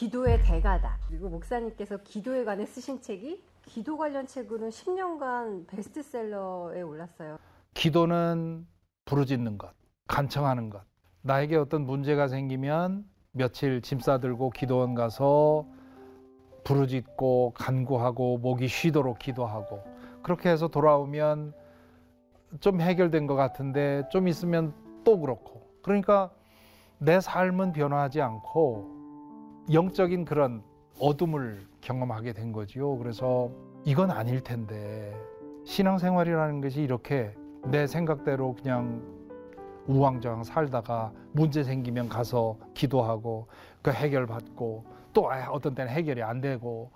기도의 대가다. 그리고 목사님께서 기도에 관해 쓰신 책이 기도 관련 책으로는 10년간 베스트셀러에 올랐어요. 기도는 부르짖는 것, 간청하는 것. 나에게 어떤 문제가 생기면 며칠 짐 싸들고 기도원 가서 부르짖고 간구하고 목이 쉬도록 기도하고 그렇게 해서 돌아오면 좀 해결된 것 같은데 좀 있으면 또 그렇고 그러니까 내 삶은 변화하지 않고 영적인 그런 어둠을 경험하게 된 거지요. 그래서 이건 아닐 텐데 신앙생활이라는 것이 이렇게 내 생각대로 그냥 우왕좌왕 살다가 문제 생기면 가서 기도하고 그 해결 받고 또 어떤 때는 해결이 안 되고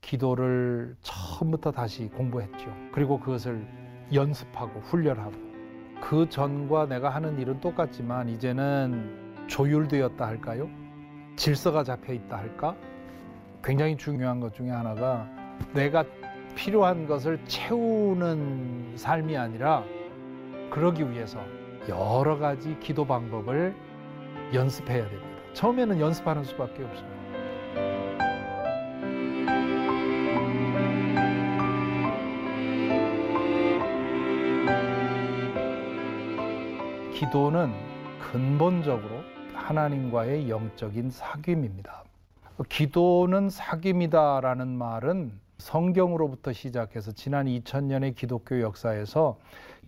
기도를 처음부터 다시 공부했죠. 그리고 그것을 연습하고 훈련하고 그 전과 내가 하는 일은 똑같지만 이제는 조율되었다 할까요? 질서가 잡혀 있다 할까? 굉장히 중요한 것 중에 하나가 내가 필요한 것을 채우는 삶이 아니라 그러기 위해서 여러 가지 기도 방법을 연습해야 됩니다. 처음에는 연습하는 수밖에 없어요. 기도는 근본적으로 하나님과의 영적인 사귐입니다. 기도는 사귐이다라는 말은 성경으로부터 시작해서 지난 2000년의 기독교 역사에서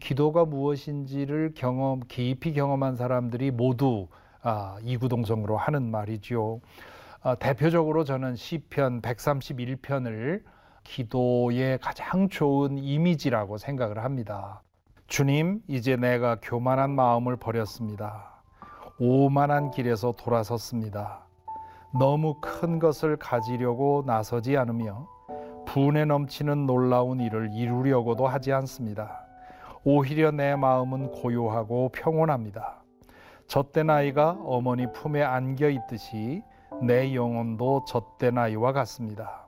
기도가 무엇인지를 경험 깊이 경험한 사람들이 모두 아, 이구동성으로 하는 말이지요. 아, 대표적으로 저는 시편 131편을 기도의 가장 좋은 이미지라고 생각을 합니다. 주님, 이제 내가 교만한 마음을 버렸습니다. 오만한 길에서 돌아섰습니다. 너무 큰 것을 가지려고 나서지 않으며 분에 넘치는 놀라운 일을 이루려고도 하지 않습니다. 오히려 내 마음은 고요하고 평온합니다. 젖된 아이가 어머니 품에 안겨 있듯이 내 영혼도 젖된 아이와 같습니다.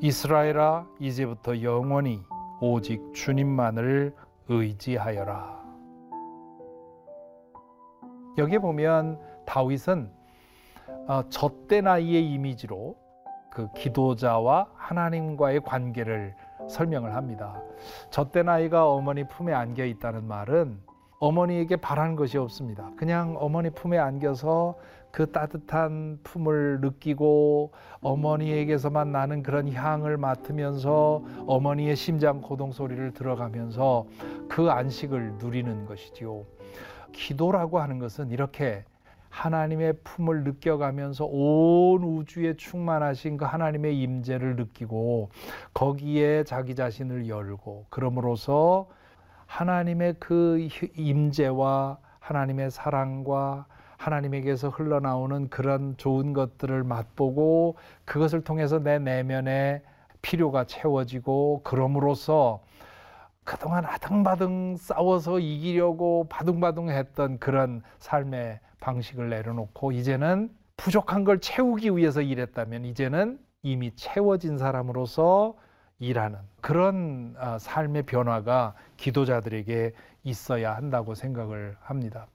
이스라엘아 이제부터 영원히 오직 주님만을 의지하여라. 여기 보면 다윗은 어, 젖된 아이의 이미지로 그 기도자와 하나님과의 관계를 설명을 합니다. 젖된 아이가 어머니 품에 안겨 있다는 말은 어머니에게 바라는 것이 없습니다. 그냥 어머니 품에 안겨서 그 따뜻한 품을 느끼고 어머니에게서만 나는 그런 향을 맡으면서 어머니의 심장 고동 소리를 들어가면서 그 안식을 누리는 것이지요. 기도라고 하는 것은 이렇게 하나님의 품을 느껴가면서 온 우주에 충만하신 그 하나님의 임재를 느끼고 거기에 자기 자신을 열고 그럼으로써 하나님의 그 임재와 하나님의 사랑과 하나님에게서 흘러나오는 그런 좋은 것들을 맛보고 그것을 통해서 내 내면의 필요가 채워지고 그럼으로써 그동안 아등바등 싸워서 이기려고 바둥바둥 했던 그런 삶의 방식을 내려놓고 이제는 부족한 걸 채우기 위해서 일했다면 이제는 이미 채워진 사람으로서 일하는 그런 아, 삶의 변화가 기도자들에게 있어야 한다고 생각을 합니다.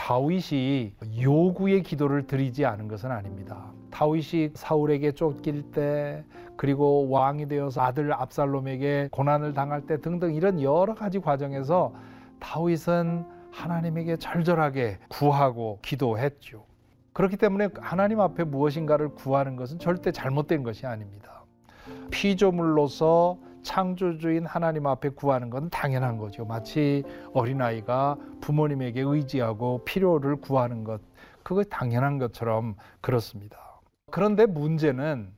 다윗이 요구의 기도를 드리지 않은 것은 아닙니다. 다윗이 사울에게 쫓길 때 그리고 왕이 되어서 아들 압살롬에게 고난을 당할 때 등등 이런 여러 가지 과정에서 다윗은 하나님에게 절절하게 구하고 기도했죠. 그렇기 때문에 하나님 앞에 무엇인가를 구하는 것은 절대 잘못된 것이 아닙니다. 피조물로서 창조주인 하나님 앞에 구하는 건 당연한 거죠. 마치 어린아이가 부모님에게 의지하고 필요를 구하는 것, 그거 당연한 것처럼 그렇습니다. 그런데 문제는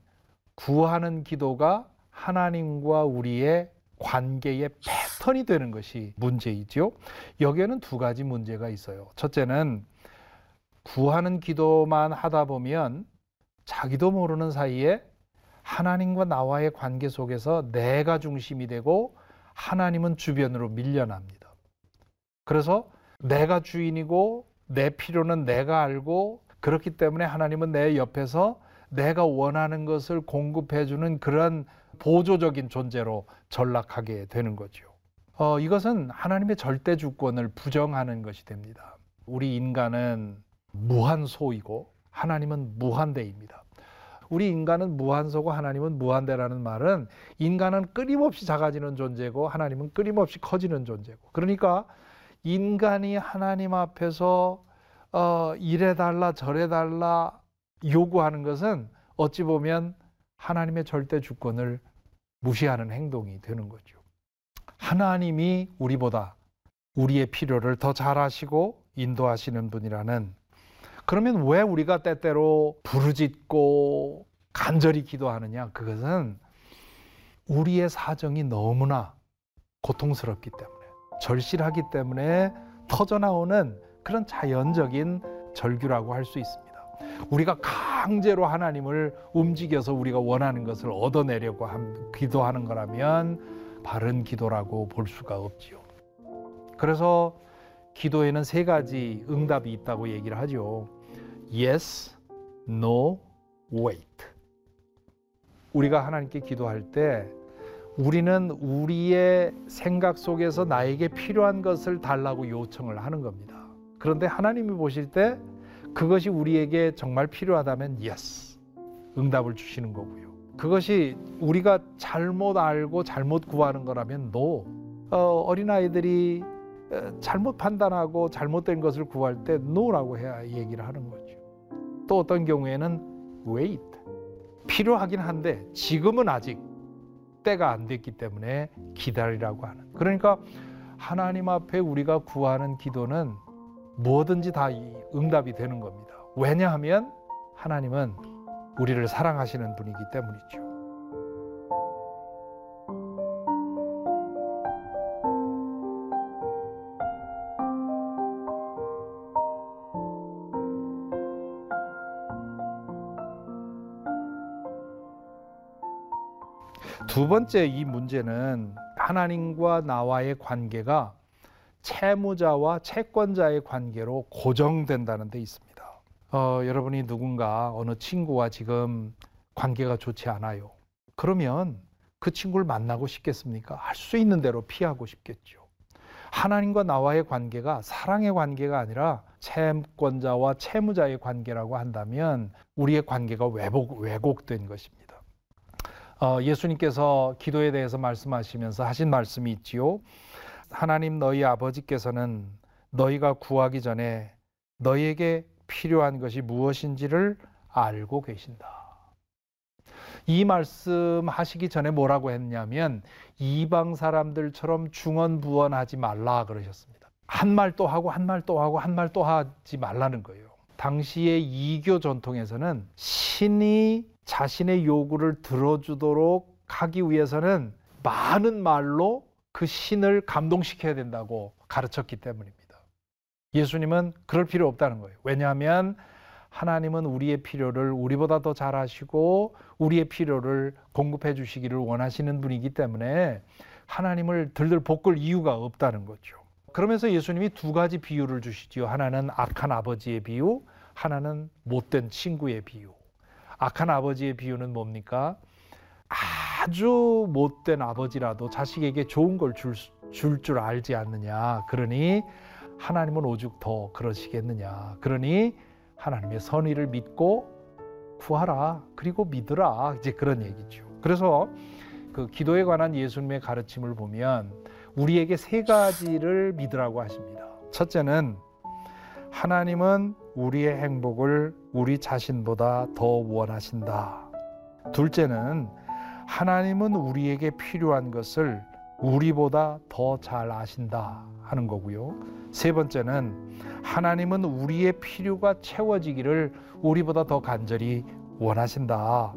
구하는 기도가 하나님과 우리의 관계의 패턴이 되는 것이 문제이죠. 여기에는 두 가지 문제가 있어요. 첫째는 구하는 기도만 하다 보면 자기도 모르는 사이에 하나님과 나와의 관계 속에서 내가 중심이 되고 하나님은 주변으로 밀려납니다. 그래서 내가 주인이고 내 필요는 내가 알고 그렇기 때문에 하나님은 내 옆에서 내가 원하는 것을 공급해 주는 그런 보조적인 존재로 전락하게 되는 거죠. 어, 이것은 하나님의 절대 주권을 부정하는 것이 됩니다. 우리 인간은 무한 소이고 하나님은 무한대입니다. 우리 인간은 무한소고 하나님은 무한대라는 말은 인간은 끊임없이 작아지는 존재고 하나님은 끊임없이 커지는 존재고 그러니까 인간이 하나님 앞에서 어, 이래달라 저래달라 요구하는 것은 어찌 보면 하나님의 절대 주권을 무시하는 행동이 되는 거죠. 하나님이 우리보다 우리의 필요를 더 잘 아시고 인도하시는 분이라는 그러면 왜 우리가 때때로 부르짖고 간절히 기도하느냐? 그것은 우리의 사정이 너무나 고통스럽기 때문에 절실하기 때문에 터져나오는 그런 자연적인 절규라고 할 수 있습니다. 우리가 강제로 하나님을 움직여서 우리가 원하는 것을 얻어내려고 기도하는 거라면 바른 기도라고 볼 수가 없지요. 그래서 기도에는 세 가지 응답이 있다고 얘기를 하죠. Yes, no, wait. 우리가 하나님께 기도할 때 우리는 우리의 생각 속에서 나에게 필요한 것을 달라고 요청을 하는 겁니다. 그런데 하나님이 보실 때 그것이 우리에게 정말 필요하다면 yes. 응답을 주시는 거고요. 그것이 우리가 잘못 알고 잘못 구하는 거라면 no. 어, 어린아이들이 잘못 판단하고 잘못된 것을 구할 때 no라고 해야 얘기를 하는 거죠. 또 어떤 경우에는 wait. 필요하긴 한데 지금은 아직 때가 안 됐기 때문에 기다리라고 하는. 그러니까 하나님 앞에 우리가 구하는 기도는 뭐든지 다 응답이 되는 겁니다. 왜냐하면 하나님은 우리를 사랑하시는 분이기 때문이죠. 두 번째 이 문제는 하나님과 나와의 관계가 채무자와 채권자의 관계로 고정된다는 데 있습니다. 어, 여러분이 누군가 어느 친구와 지금 관계가 좋지 않아요. 그러면 그 친구를 만나고 싶겠습니까? 할 수 있는 대로 피하고 싶겠죠. 하나님과 나와의 관계가 사랑의 관계가 아니라 채권자와 채무자의 관계라고 한다면 우리의 관계가 왜곡, 왜곡된 것입니다. 어, 예수님께서 기도에 대해서 말씀하시면서 하신 말씀이 있지요. 하나님 너희 아버지께서는 너희가 구하기 전에 너희에게 필요한 것이 무엇인지를 알고 계신다. 이 말씀 하시기 전에 뭐라고 했냐면 이방 사람들처럼 중언부언하지 말라 그러셨습니다. 한 말 또 하고 한 말 또 하고 한 말 또 하지 말라는 거예요. 당시의 이교 전통에서는 신이 자신의 요구를 들어주도록 하기 위해서는 많은 말로 그 신을 감동시켜야 된다고 가르쳤기 때문입니다. 예수님은 그럴 필요 없다는 거예요. 왜냐하면 하나님은 우리의 필요를 우리보다 더 잘 아시고 우리의 필요를 공급해 주시기를 원하시는 분이기 때문에 하나님을 들들 볶을 이유가 없다는 거죠. 그러면서 예수님이 두 가지 비유를 주시지요. 하나는 악한 아버지의 비유, 하나는 못된 친구의 비유. 악한 아버지의 비유는 뭡니까? 아주 못된 아버지라도 자식에게 좋은 걸 줄줄 줄 알지 않느냐. 그러니 하나님은 오죽 더 그러시겠느냐. 그러니 하나님의 선의를 믿고 구하라. 그리고 믿으라. 이제 그런 얘기죠. 그래서 그 기도에 관한 예수님의 가르침을 보면 우리에게 세 가지를 믿으라고 하십니다. 첫째는 하나님은 우리의 행복을 우리 자신보다 더 원하신다. 둘째는 하나님은 우리에게 필요한 것을 우리보다 더 잘 아신다 하는 거고요. 세 번째는 하나님은 우리의 필요가 채워지기를 우리보다 더 간절히 원하신다.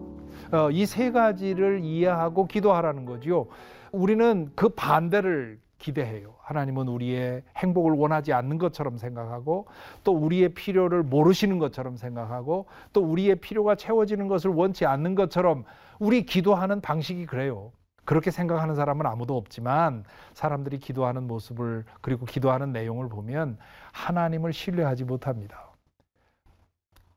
어, 이세 가지를 이해하고 기도하라는 거죠. 우리는 그 반대를 기대해요. 하나님은 우리의 행복을 원하지 않는 것처럼 생각하고 또 우리의 필요를 모르시는 것처럼 생각하고 또 우리의 필요가 채워지는 것을 원치 않는 것처럼 우리 기도하는 방식이 그래요. 그렇게 생각하는 사람은 아무도 없지만 사람들이 기도하는 모습을 그리고 기도하는 내용을 보면 하나님을 신뢰하지 못합니다.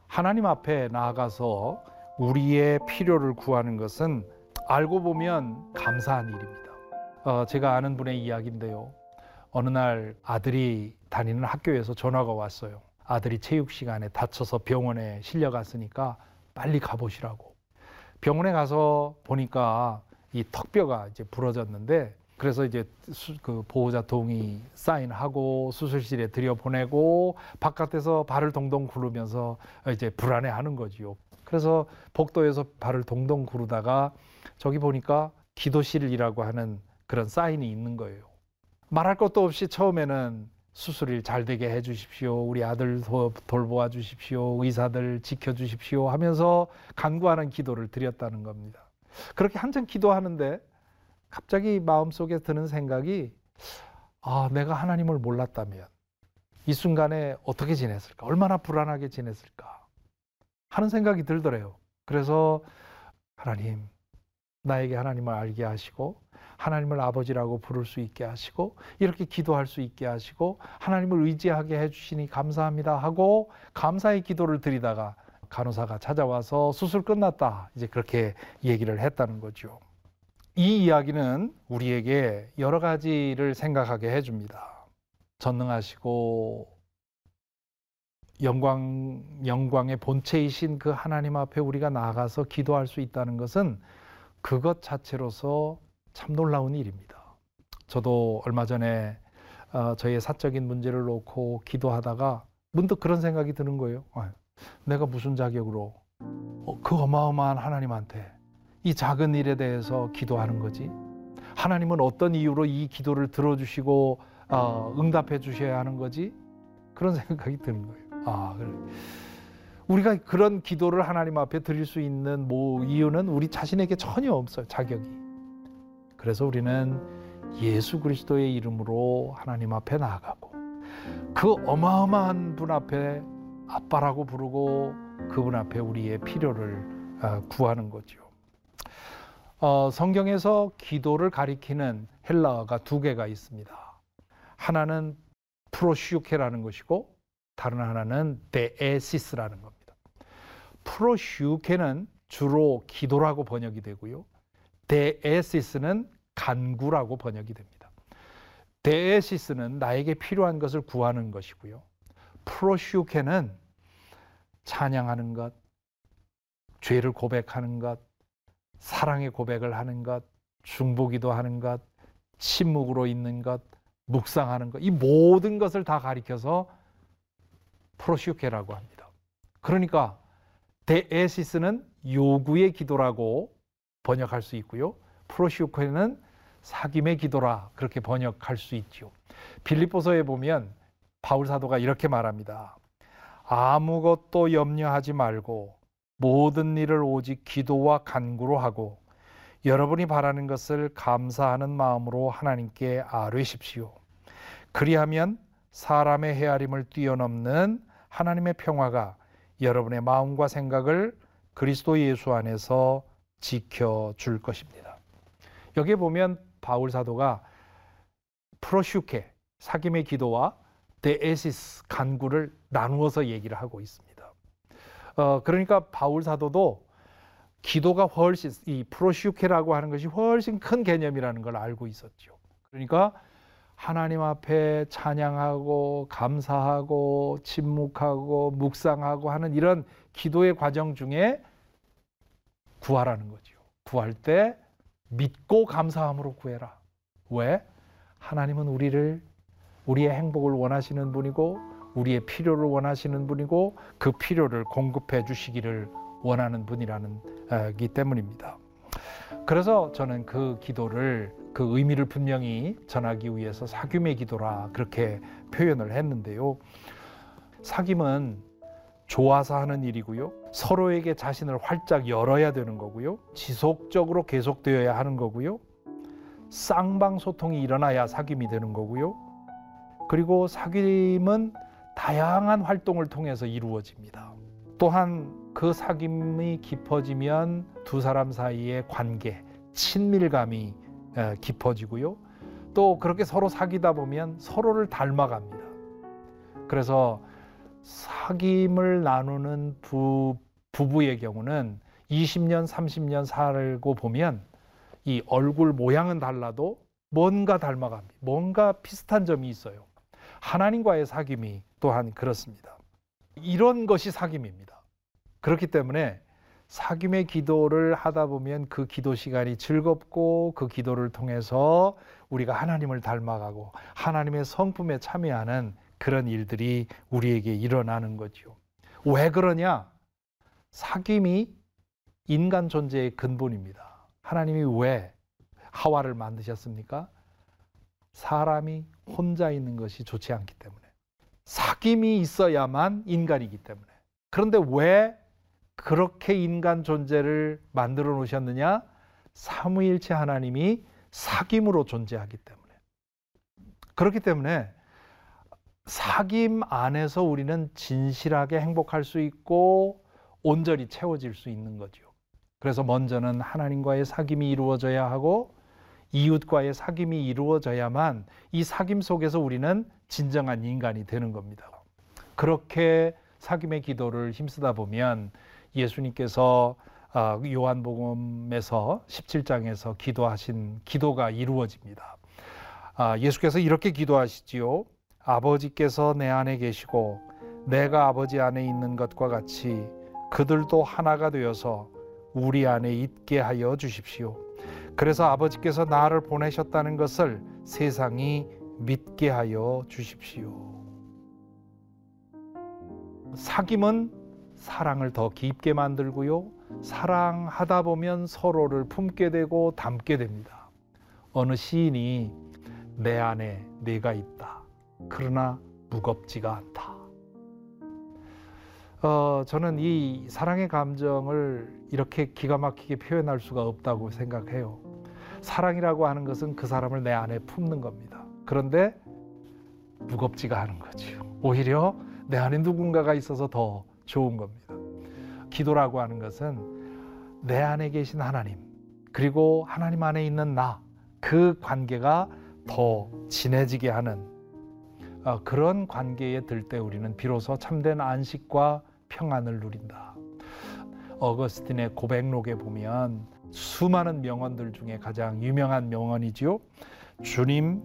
하나님 앞에 나아가서 우리의 필요를 구하는 것은 알고 보면 감사한 일입니다. 어, 제가 아는 분의 이야기인데요. 어느 날 아들이 다니는 학교에서 전화가 왔어요. 아들이 체육 시간에 다쳐서 병원에 실려갔으니까 빨리 가보시라고. 병원에 가서 보니까 이 턱뼈가 이제 부러졌는데 그래서 이제 수, 그 보호자 동의 사인하고 수술실에 들여보내고 바깥에서 발을 동동 구르면서 이제 불안해하는 거지요. 그래서 복도에서 발을 동동 구르다가 저기 보니까 기도실이라고 하는 그런 사인이 있는 거예요. 말할 것도 없이 처음에는 수술을 잘 되게 해 주십시오. 우리 아들 돌보아 주십시오. 의사들 지켜 주십시오 하면서 간구하는 기도를 드렸다는 겁니다. 그렇게 한참 기도하는데 갑자기 마음속에 드는 생각이 아, 내가 하나님을 몰랐다면 이 순간에 어떻게 지냈을까? 얼마나 불안하게 지냈을까? 하는 생각이 들더래요. 그래서 하나님, 나에게 하나님을 알게 하시고 하나님을 아버지라고 부를 수 있게 하시고 이렇게 기도할 수 있게 하시고 하나님을 의지하게 해주시니 감사합니다 하고 감사의 기도를 드리다가 간호사가 찾아와서 수술 끝났다 이제 그렇게 얘기를 했다는 거죠. 이 이야기는 우리에게 여러 가지를 생각하게 해줍니다. 전능하시고 영광 영광의 본체이신 그 하나님 앞에 우리가 나아가서 기도할 수 있다는 것은 그것 자체로서 참 놀라운 일입니다. 저도 얼마 전에 어, 저희의 사적인 문제를 놓고 기도하다가 문득 그런 생각이 드는 거예요. 아, 내가 무슨 자격으로 어, 그 어마어마한 하나님한테 이 작은 일에 대해서 기도하는 거지? 하나님은 어떤 이유로 이 기도를 들어주시고 어, 응답해 주셔야 하는 거지? 그런 생각이 드는 거예요. 아, 그래. 우리가 그런 기도를 하나님 앞에 드릴 수 있는 뭐 이유는 우리 자신에게 전혀 없어요. 자격이. 그래서 우리는 예수 그리스도의 이름으로 하나님 앞에 나아가고 그 어마어마한 분 앞에 아빠라고 부르고 그분 앞에 우리의 필요를 어, 구하는 거죠. 어, 성경에서 기도를 가리키는 헬라어가 두 개가 있습니다. 하나는 프로슈케라는 것이고 다른 하나는 데에시스라는 겁니다. 프로슈케는 주로 기도라고 번역이 되고요. 데에시스는 간구라고 번역이 됩니다. 데에시스는 나에게 필요한 것을 구하는 것이고요. 프로슈케는 찬양하는 것, 죄를 고백하는 것, 사랑의 고백을 하는 것, 중보기도 하는 것, 침묵으로 있는 것, 묵상하는 것, 이 모든 것을 다 가리켜서 프로슈케라고 합니다. 그러니까 데에시스는 요구의 기도라고 번역할 수 있고요. 프로시오코는 사김의 기도라 그렇게 번역할 수 있죠. 빌립보서에 보면 바울 사도가 이렇게 말합니다. 아무것도 염려하지 말고 모든 일을 오직 기도와 간구로 하고 여러분이 바라는 것을 감사하는 마음으로 하나님께 아뢰십시오. 그리하면 사람의 헤아림을 뛰어넘는 하나님의 평화가 여러분의 마음과 생각을 그리스도 예수 안에서 지켜줄 것입니다. 여기에 보면 바울 사도가 프로슈케, 사김의 기도와 데에시스, 간구를 나누어서 얘기를 하고 있습니다. 어, 그러니까 바울 사도도 기도가 훨씬, 이 프로슈케라고 하는 것이 훨씬 큰 개념이라는 걸 알고 있었죠. 그러니까 하나님 앞에 찬양하고 감사하고 침묵하고 묵상하고 하는 이런 기도의 과정 중에 구하라는 거죠. 구할 때 믿고 감사함으로 구해라. 왜? 하나님은 우리를 우리의 행복을 원하시는 분이고 우리의 필요를 원하시는 분이고 그 필요를 공급해 주시기를 원하는 분이라는기 때문입니다. 그래서 저는 그 기도를 그 의미를 분명히 전하기 위해서 사귐의 기도라 그렇게 표현을 했는데요. 사귐은 좋아서 하는 일이고요. 서로에게 자신을 활짝 열어야 되는 거고요. 지속적으로 계속되어야 하는 거고요. 쌍방 소통이 일어나야 사귐이 되는 거고요. 그리고 사귐은 다양한 활동을 통해서 이루어집니다. 또한 그 사귐이 깊어지면 두 사람 사이의 관계, 친밀감이 깊어지고요. 또 그렇게 서로 사귀다 보면 서로를 닮아갑니다. 그래서 사귐을 나누는 부, 부부의 경우는 20년, 30년 살고 보면 이 얼굴 모양은 달라도 뭔가 닮아갑니다. 뭔가 비슷한 점이 있어요. 하나님과의 사귐이 또한 그렇습니다. 이런 것이 사귐입니다. 그렇기 때문에 사귐의 기도를 하다 보면 그 기도 시간이 즐겁고 그 기도를 통해서 우리가 하나님을 닮아가고 하나님의 성품에 참여하는 그런 일들이 우리에게 일어나는 거죠. 왜 그러냐? 사귐이 인간 존재의 근본입니다. 하나님이 왜 하와를 만드셨습니까? 사람이 혼자 있는 것이 좋지 않기 때문에. 사귐이 있어야만 인간이기 때문에. 그런데 왜 그렇게 인간 존재를 만들어 놓으셨느냐? 삼위일체 하나님이 사귐으로 존재하기 때문에. 그렇기 때문에 사귐 안에서 우리는 진실하게 행복할 수 있고 온전히 채워질 수 있는 거죠. 그래서 먼저는 하나님과의 사귐이 이루어져야 하고 이웃과의 사귐이 이루어져야만 이 사귐 속에서 우리는 진정한 인간이 되는 겁니다. 그렇게 사귐의 기도를 힘쓰다 보면 예수님께서 아, 요한복음에서 17장에서 기도하신 기도가 이루어집니다. 아, 예수께서 이렇게 기도하시지요. 아버지께서 내 안에 계시고 내가 아버지 안에 있는 것과 같이 그들도 하나가 되어서 우리 안에 있게 하여 주십시오. 그래서 아버지께서 나를 보내셨다는 것을 세상이 믿게 하여 주십시오. 사귐은 사랑을 더 깊게 만들고요. 사랑하다 보면 서로를 품게 되고 담게 됩니다. 어느 시인이 내 안에 내가 있다. 그러나 무겁지가 않다. 어, 저는 이 사랑의 감정을 이렇게 기가 막히게 표현할 수가 없다고 생각해요. 사랑이라고 하는 것은 그 사람을 내 안에 품는 겁니다. 그런데 무겁지가 않은 거죠. 오히려 내 안에 누군가가 있어서 더 좋은 겁니다. 기도라고 하는 것은 내 안에 계신 하나님, 그리고 하나님 안에 있는 나, 그 관계가 더 진해지게 하는 어, 그런 관계에 들 때 우리는 비로소 참된 안식과 평안을 누린다. 어거스틴의 고백록에 보면 수많은 명언들 중에 가장 유명한 명언이지요. 주님,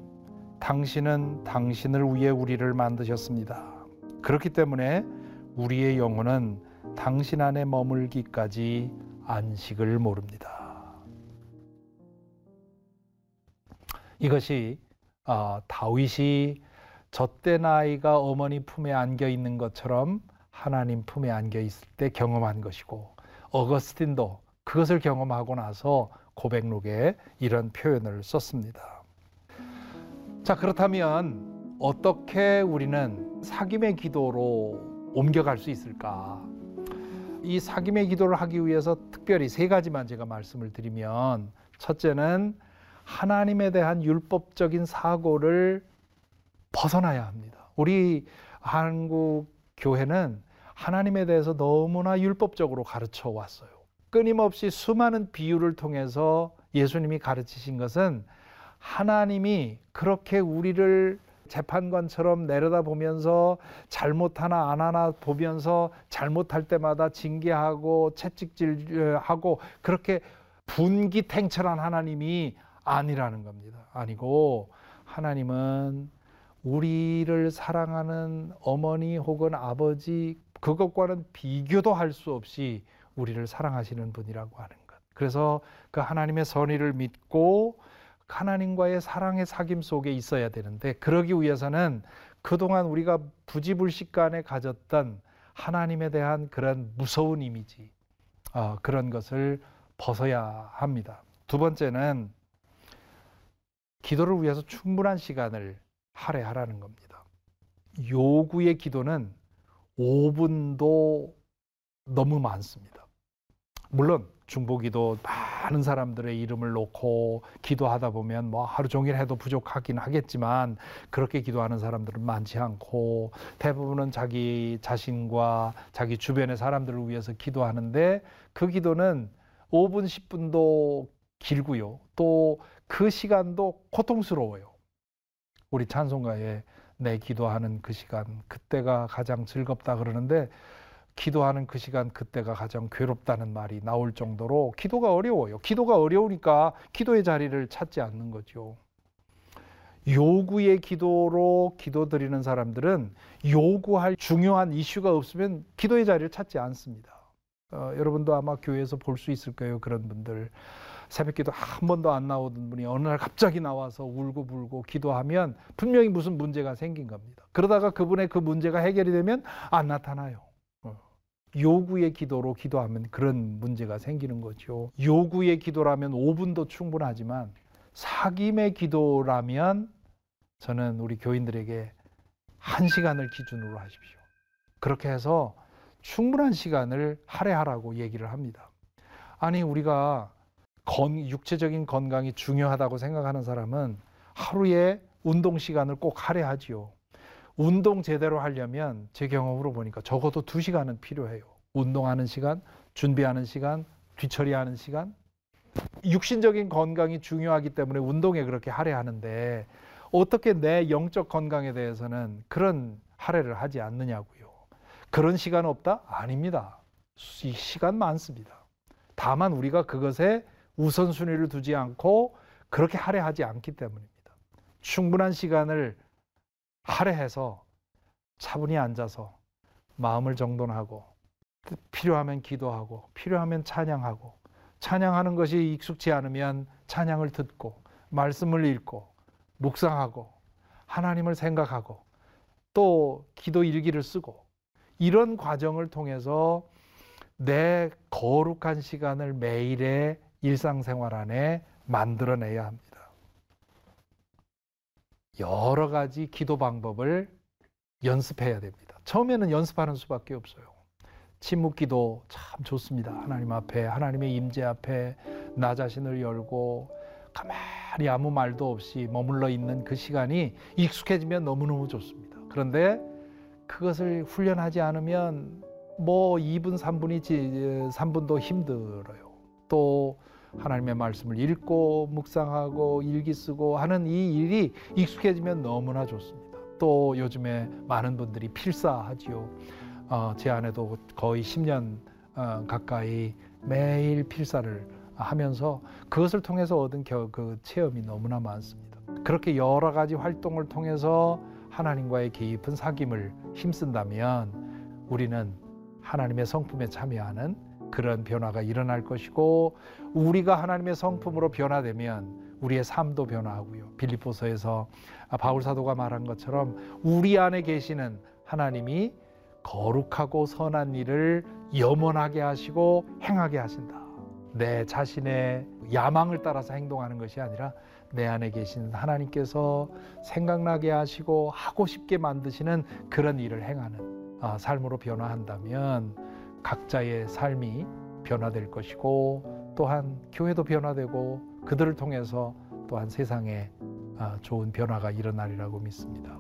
당신은 당신을 위해 우리를 만드셨습니다. 그렇기 때문에 우리의 영혼은 당신 안에 머물기까지 안식을 모릅니다. 이것이 어, 다윗이 젖대 나이가 어머니 품에 안겨 있는 것처럼 하나님 품에 안겨 있을 때 경험한 것이고 어거스틴도 그것을 경험하고 나서 고백록에 이런 표현을 썼습니다. 자, 그렇다면 어떻게 우리는 사귐의 기도로 옮겨갈 수 있을까? 이 사귐의 기도를 하기 위해서 특별히 세 가지만 제가 말씀을 드리면 첫째는 하나님에 대한 율법적인 사고를 벗어나야 합니다. 우리 한국 교회는 하나님에 대해서 너무나 율법적으로 가르쳐 왔어요. 끊임없이 수많은 비유를 통해서 예수님이 가르치신 것은 하나님이 그렇게 우리를 재판관처럼 내려다보면서 잘못하나 안 하나 보면서 잘못할 때마다 징계하고 채찍질하고 그렇게 분기탱철한 하나님이 아니라는 겁니다. 아니고 하나님은 우리를 사랑하는 어머니 혹은 아버지 그것과는 비교도 할 수 없이 우리를 사랑하시는 분이라고 하는 것. 그래서 그 하나님의 선의를 믿고 하나님과의 사랑의 사귐 속에 있어야 되는데 그러기 위해서는 그동안 우리가 부지불식간에 가졌던 하나님에 대한 그런 무서운 이미지 어, 그런 것을 벗어야 합니다. 두 번째는 기도를 위해서 충분한 시간을 할애하라는 겁니다. 요구의 기도는 5분도 너무 많습니다. 물론 중보기도 많은 사람들의 이름을 놓고 기도하다 보면 뭐 하루 종일 해도 부족하긴 하겠지만 그렇게 기도하는 사람들은 많지 않고 대부분은 자기 자신과 자기 주변의 사람들을 위해서 기도하는데 그 기도는 5분, 10분도 길고요. 또 그 시간도 고통스러워요. 우리 찬송가에 내 기도하는 그 시간, 그때가 가장 즐겁다 그러는데 기도하는 그 시간 그때가 가장 괴롭다는 말이 나올 정도로 기도가 어려워요. 기도가 어려우니까 기도의 자리를 찾지 않는 거죠. 요구의 기도로 기도 드리는 사람들은 요구할 중요한 이슈가 없으면 기도의 자리를 찾지 않습니다. 어, 여러분도 아마 교회에서 볼 수 있을 거예요. 그런 분들. 새벽기도 한 번도 안 나오던 분이 어느 날 갑자기 나와서 울고 불고 기도하면 분명히 무슨 문제가 생긴 겁니다. 그러다가 그분의 그 문제가 해결이 되면 안 나타나요. 어. 요구의 기도로 기도하면 그런 문제가 생기는 거죠. 요구의 기도라면 5분도 충분하지만 사김의 기도라면 저는 우리 교인들에게 한 시간을 기준으로 하십시오. 그렇게 해서 충분한 시간을 할애하라고 얘기를 합니다. 아니 우리가 건, 육체적인 건강이 중요하다고 생각하는 사람은 하루에 운동 시간을 꼭 할애하지요. 운동 제대로 하려면 제 경험으로 보니까 적어도 두 시간은 필요해요. 운동하는 시간, 준비하는 시간, 뒤처리하는 시간. 육신적인 건강이 중요하기 때문에 운동에 그렇게 할애하는데 어떻게 내 영적 건강에 대해서는 그런 할애를 하지 않느냐고요. 그런 시간 없다? 아닙니다. 시간 많습니다. 다만 우리가 그것에 우선순위를 두지 않고 그렇게 할애하지 않기 때문입니다. 충분한 시간을 할애해서 차분히 앉아서 마음을 정돈하고 필요하면 기도하고 필요하면 찬양하고 찬양하는 것이 익숙치 않으면 찬양을 듣고 말씀을 읽고 묵상하고 하나님을 생각하고 또 기도 일기를 쓰고 이런 과정을 통해서 내 거룩한 시간을 매일의 일상생활 안에 만들어내야 합니다. 여러 가지 기도 방법을 연습해야 됩니다. 처음에는 연습하는 수밖에 없어요. 침묵 기도 참 좋습니다. 하나님 앞에, 하나님의 임재 앞에 나 자신을 열고 가만히 아무 말도 없이 머물러 있는 그 시간이 익숙해지면 너무너무 좋습니다. 그런데 그것을 훈련하지 않으면 뭐 2분, 3분이 3분도 힘들어요. 또 하나님의 말씀을 읽고 묵상하고 일기 쓰고 하는 이 일이 익숙해지면 너무나 좋습니다. 또 요즘에 많은 분들이 필사하지요. 어, 제 아내도 거의 10년 어, 가까이 매일 필사를 하면서 그것을 통해서 얻은 겨, 그 체험이 너무나 많습니다. 그렇게 여러 가지 활동을 통해서 하나님과의 깊은 사귐을 힘쓴다면 우리는 하나님의 성품에 참여하는 그런 변화가 일어날 것이고 우리가 하나님의 성품으로 변화되면 우리의 삶도 변화하고요. 빌립보서에서 바울 사도가 말한 것처럼 우리 안에 계시는 하나님이 거룩하고 선한 일을 염원하게 하시고 행하게 하신다. 내 자신의 야망을 따라서 행동하는 것이 아니라 내 안에 계신 하나님께서 생각나게 하시고 하고 싶게 만드시는 그런 일을 행하는 아, 삶으로 변화한다면 각자의 삶이 변화될 것이고 또한 교회도 변화되고 그들을 통해서 또한 세상에 아, 좋은 변화가 일어나리라고 믿습니다.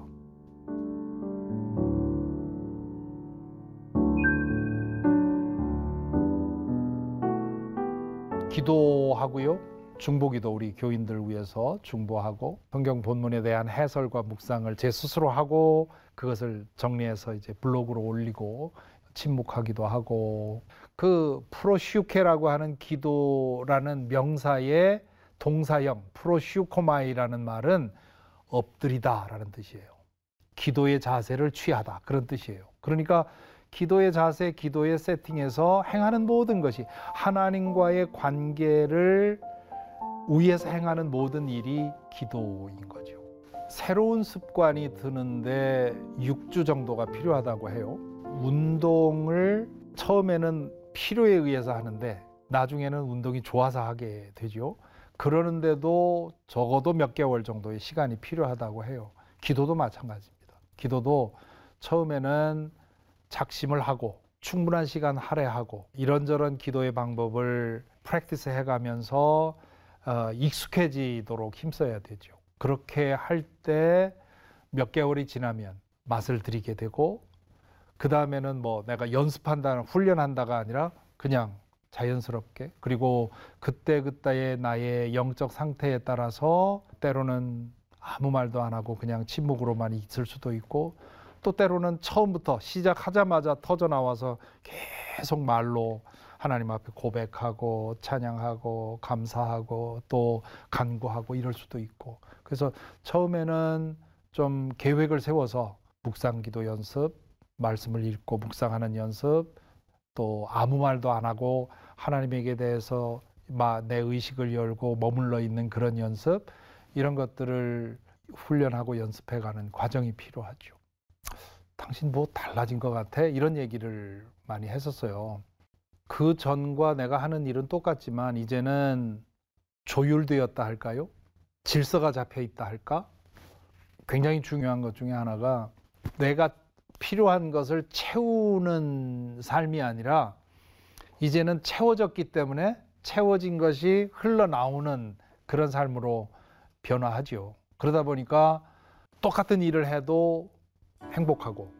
기도하고요. 중보기도 우리 교인들 위해서 중보하고 성경 본문에 대한 해설과 묵상을 제 스스로 하고 그것을 정리해서 이제 블로그로 올리고 침묵하기도 하고 그 프로슈케라고 하는 기도라는 명사의 동사형 프로슈코마이라는 말은 엎드리다라는 뜻이에요. 기도의 자세를 취하다 그런 뜻이에요. 그러니까 기도의 자세, 기도의 세팅에서 행하는 모든 것이 하나님과의 관계를 위해서 행하는 모든 일이 기도인 거죠. 새로운 습관이 드는데 6주 정도가 필요하다고 해요. 운동을 처음에는 필요에 의해서 하는데 나중에는 운동이 좋아서 하게 되죠. 그러는데도 적어도 몇 개월 정도의 시간이 필요하다고 해요. 기도도 마찬가지입니다. 기도도 처음에는 작심을 하고 충분한 시간 할애하고 이런저런 기도의 방법을 프랙티스 해가면서 어, 익숙해지도록 힘써야 되죠. 그렇게 할 때 몇 개월이 지나면 맛을 들이게 되고 그 다음에는 뭐 내가 연습한다, 훈련한다가 아니라 그냥 자연스럽게 그리고 그때 그때의 나의 영적 상태에 따라서 때로는 아무 말도 안 하고 그냥 침묵으로만 있을 수도 있고 또 때로는 처음부터 시작하자마자 터져 나와서 계속 말로 하나님 앞에 고백하고 찬양하고 감사하고 또 간구하고 이럴 수도 있고. 그래서 처음에는 좀 계획을 세워서 묵상 기도 연습, 말씀을 읽고 묵상하는 연습, 또 아무 말도 안 하고 하나님에게 대해서 막내 의식을 열고 머물러 있는 그런 연습 이런 것들을 훈련하고 연습해가는 과정이 필요하죠. 당신 뭐 달라진 것 같아? 이런 얘기를 많이 했었어요. 그 전과 내가 하는 일은 똑같지만 이제는 조율되었다 할까요? 질서가 잡혀 있다 할까? 굉장히 중요한 것 중에 하나가 내가 필요한 것을 채우는 삶이 아니라 이제는 채워졌기 때문에 채워진 것이 흘러나오는 그런 삶으로 변화하죠. 그러다 보니까 똑같은 일을 해도 행복하고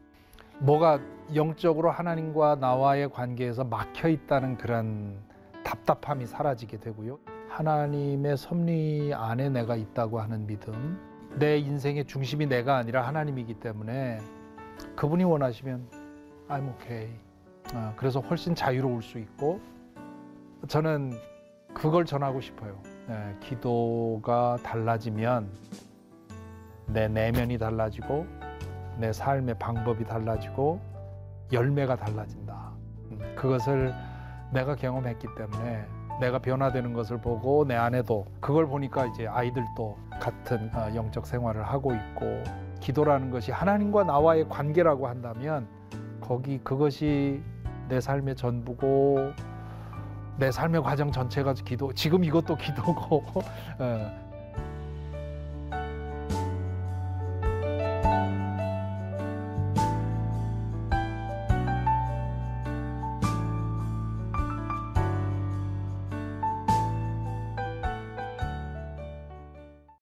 뭐가 영적으로 하나님과 나와의 관계에서 막혀 있다는 그런 답답함이 사라지게 되고요. 하나님의 섭리 안에 내가 있다고 하는 믿음, 내 인생의 중심이 내가 아니라 하나님이기 때문에 그분이 원하시면 I'm okay. 어, 그래서 훨씬 자유로울 수 있고 저는 그걸 전하고 싶어요. 네, 기도가 달라지면 내 내면이 달라지고 내 삶의 방법이 달라지고 열매가 달라진다. 음, 그것을 내가 경험했기 때문에 내가 변화되는 것을 보고 내 아내도 그걸 보니까 이제 아이들도 같은 어, 영적 생활을 하고 있고 기도라는 것이 하나님과 나와의 관계라고 한다면 거기 그것이 내 삶의 전부고 내 삶의 과정 전체가 기도 지금 이것도 기도고 어,